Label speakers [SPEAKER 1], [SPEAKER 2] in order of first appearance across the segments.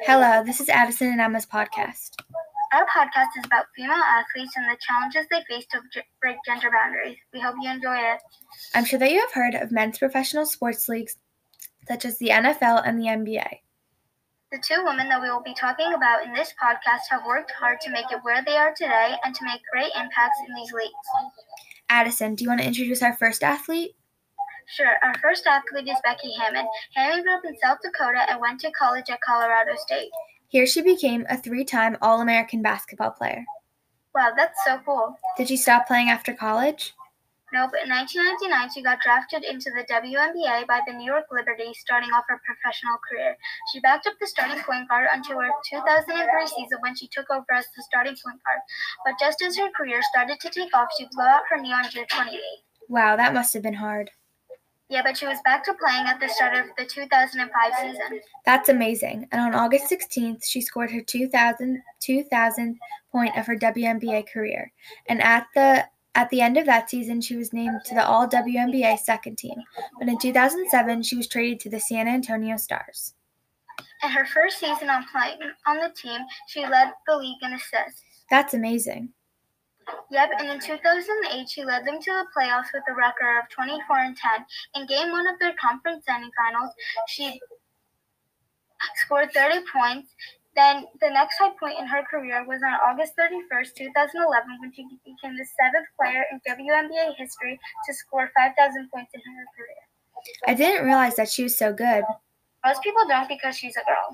[SPEAKER 1] Hello, this is Addison and Emma's podcast.
[SPEAKER 2] Our podcast is about female athletes and the challenges they face to break gender boundaries. We hope you enjoy it.
[SPEAKER 1] I'm sure that you have heard of men's professional sports leagues such as the NFL and the NBA.
[SPEAKER 2] The two women that we will be talking about in this podcast have worked hard to make it where they are today and to make great impacts in these leagues.
[SPEAKER 1] Addison, do you want to introduce our first athlete?
[SPEAKER 2] Sure, our first athlete is Becky Hammon. Hammon grew up in South Dakota and went to college at Colorado State.
[SPEAKER 1] Here she became a three time All American basketball player.
[SPEAKER 2] Wow, that's so cool.
[SPEAKER 1] Did she stop playing after college?
[SPEAKER 2] No, but in 1999, she got drafted into the WNBA by the New York Liberty, starting off her professional career. She backed up the starting point guard until her 2003 season when she took over as the starting point guard. But just as her career started to take off, she blew out her knee on June 28.
[SPEAKER 1] Wow, that must have been hard.
[SPEAKER 2] Yeah, but she was back to playing at the start of the 2005 season.
[SPEAKER 1] That's amazing. And on August 16th, she scored her 2000, 2000th point of her WNBA career. And at the at the end of that season, she was named to the All WNBA second team. But in 2007, she was traded to the San Antonio Stars.
[SPEAKER 2] In her first season on playing on the team, she led the league in assists.
[SPEAKER 1] That's amazing.
[SPEAKER 2] Yep, and in 2008, she led them to the playoffs with a record of 24 and 10. In game one of their conference semifinals, she scored 30 points. Then the next high point in her career was on August 31st, 2011, when she became the seventh player in WNBA history to score 5,000 points in her career.
[SPEAKER 1] I didn't realize that she was so good.
[SPEAKER 2] Most people don't because she's a girl.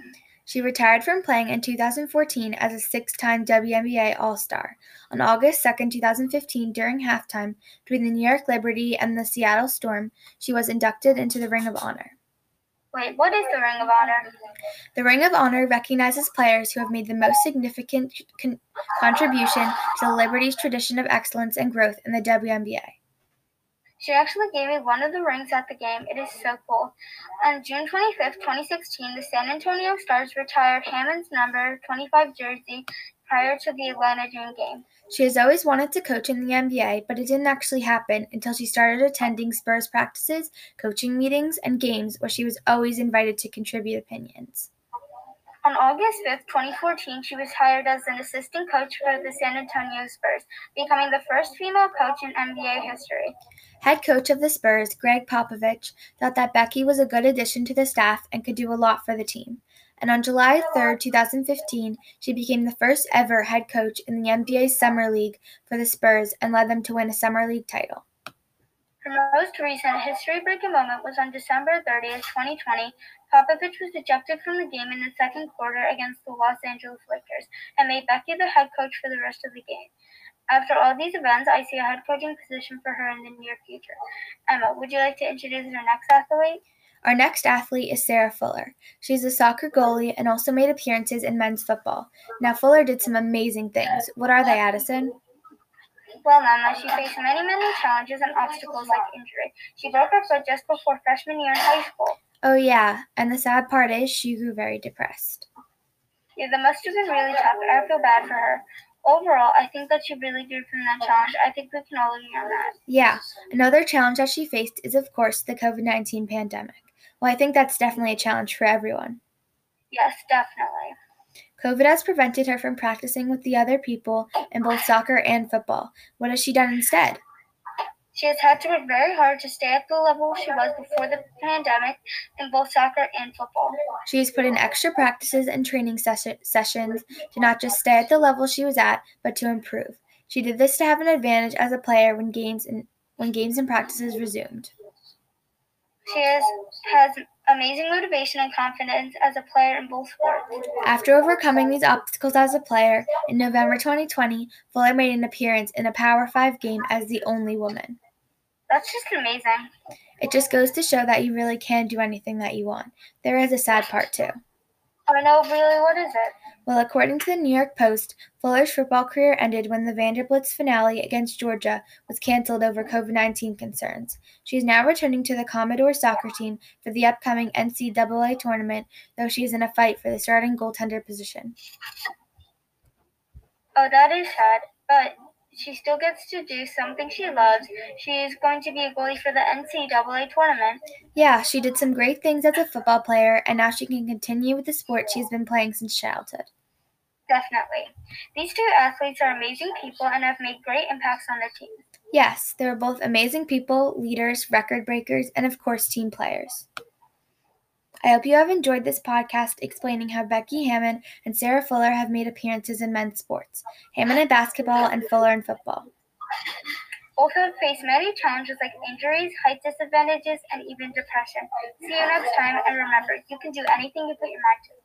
[SPEAKER 1] She retired from playing in 2014 as a six time WNBA All Star. On August 2, 2015, during halftime between the New York Liberty and the Seattle Storm, she was inducted into the Ring of Honor.
[SPEAKER 2] Wait, what is the Ring of Honor?
[SPEAKER 1] The Ring of Honor recognizes players who have made the most significant con- contribution to the Liberty's tradition of excellence and growth in the WNBA.
[SPEAKER 2] She actually gave me one of the rings at the game. It is so cool. On June 25th, 2016, the San Antonio Stars retired Hammon's number 25 jersey prior to the Atlanta Dream game.
[SPEAKER 1] She has always wanted to coach in the NBA, but it didn't actually happen until she started attending Spurs practices, coaching meetings, and games where she was always invited to contribute opinions.
[SPEAKER 2] On August 5th, 2014, she was hired as an assistant coach for the San Antonio Spurs, becoming the first female coach in NBA history.
[SPEAKER 1] Head coach of the Spurs, Gregg Popovich, thought that Becky was a good addition to the staff and could do a lot for the team. And on July 3, 2015, she became the first ever head coach in the NBA's Summer League for the Spurs and led them to win a Summer League title.
[SPEAKER 2] Her most recent history breaking moment was on December 30th, 2020. Popovich was ejected from the game in the second quarter against the Los Angeles Lakers and made Becky the head coach for the rest of the game. After all these events, I see a head coaching position for her in the near future. Emma, would you like to introduce our next athlete?
[SPEAKER 1] Our next athlete is Sarah Fuller. She's a soccer goalie and also made appearances in men's football. Now, Fuller did some amazing things. What are they, Addison?
[SPEAKER 2] Well, Nana, she faced many, many challenges and obstacles like injury. She broke her foot just before freshman year in high school.
[SPEAKER 1] Oh, yeah, and the sad part is she grew very depressed.
[SPEAKER 2] Yeah, that must have been really tough. I feel bad for her. Overall, I think that she really grew from that challenge. I think we can all agree on that.
[SPEAKER 1] Yeah, another challenge that she faced is, of course, the COVID 19 pandemic. Well, I think that's definitely a challenge for everyone.
[SPEAKER 2] Yes, definitely.
[SPEAKER 1] COVID has prevented her from practicing with the other people in both soccer and football. What has she done instead?
[SPEAKER 2] She has had to work very hard to stay at the level she was before the pandemic in both soccer and football.
[SPEAKER 1] She has put in extra practices and training ses- sessions to not just stay at the level she was at, but to improve. She did this to have an advantage as a player when games and when games and practices resumed.
[SPEAKER 2] She has, has amazing motivation and confidence as a player in both sports.
[SPEAKER 1] After overcoming these obstacles as a player, in November 2020, Fuller made an appearance in a Power 5 game as the only woman.
[SPEAKER 2] That's just amazing.
[SPEAKER 1] It just goes to show that you really can do anything that you want. There is a sad part too.
[SPEAKER 2] Oh no, really, what is it?
[SPEAKER 1] Well, according to the New York Post, Fuller's football career ended when the Vanderbilt's finale against Georgia was canceled over COVID 19 concerns. She is now returning to the Commodore soccer team for the upcoming NCAA tournament, though she is in a fight for the starting goaltender position.
[SPEAKER 2] Oh, that is sad. But she still gets to do something she loves. She is going to be a goalie for the NCAA tournament.
[SPEAKER 1] Yeah, she did some great things as a football player, and now she can continue with the sport she's been playing since childhood.
[SPEAKER 2] Definitely. These two athletes are amazing people and have made great impacts on their team.
[SPEAKER 1] Yes, they are both amazing people, leaders, record breakers, and of course, team players. I hope you have enjoyed this podcast explaining how Becky Hammon and Sarah Fuller have made appearances in men's sports Hammon in basketball and Fuller in football.
[SPEAKER 2] Both have faced many challenges like injuries, height disadvantages, and even depression. See you next time, and remember, you can do anything you put your mind to.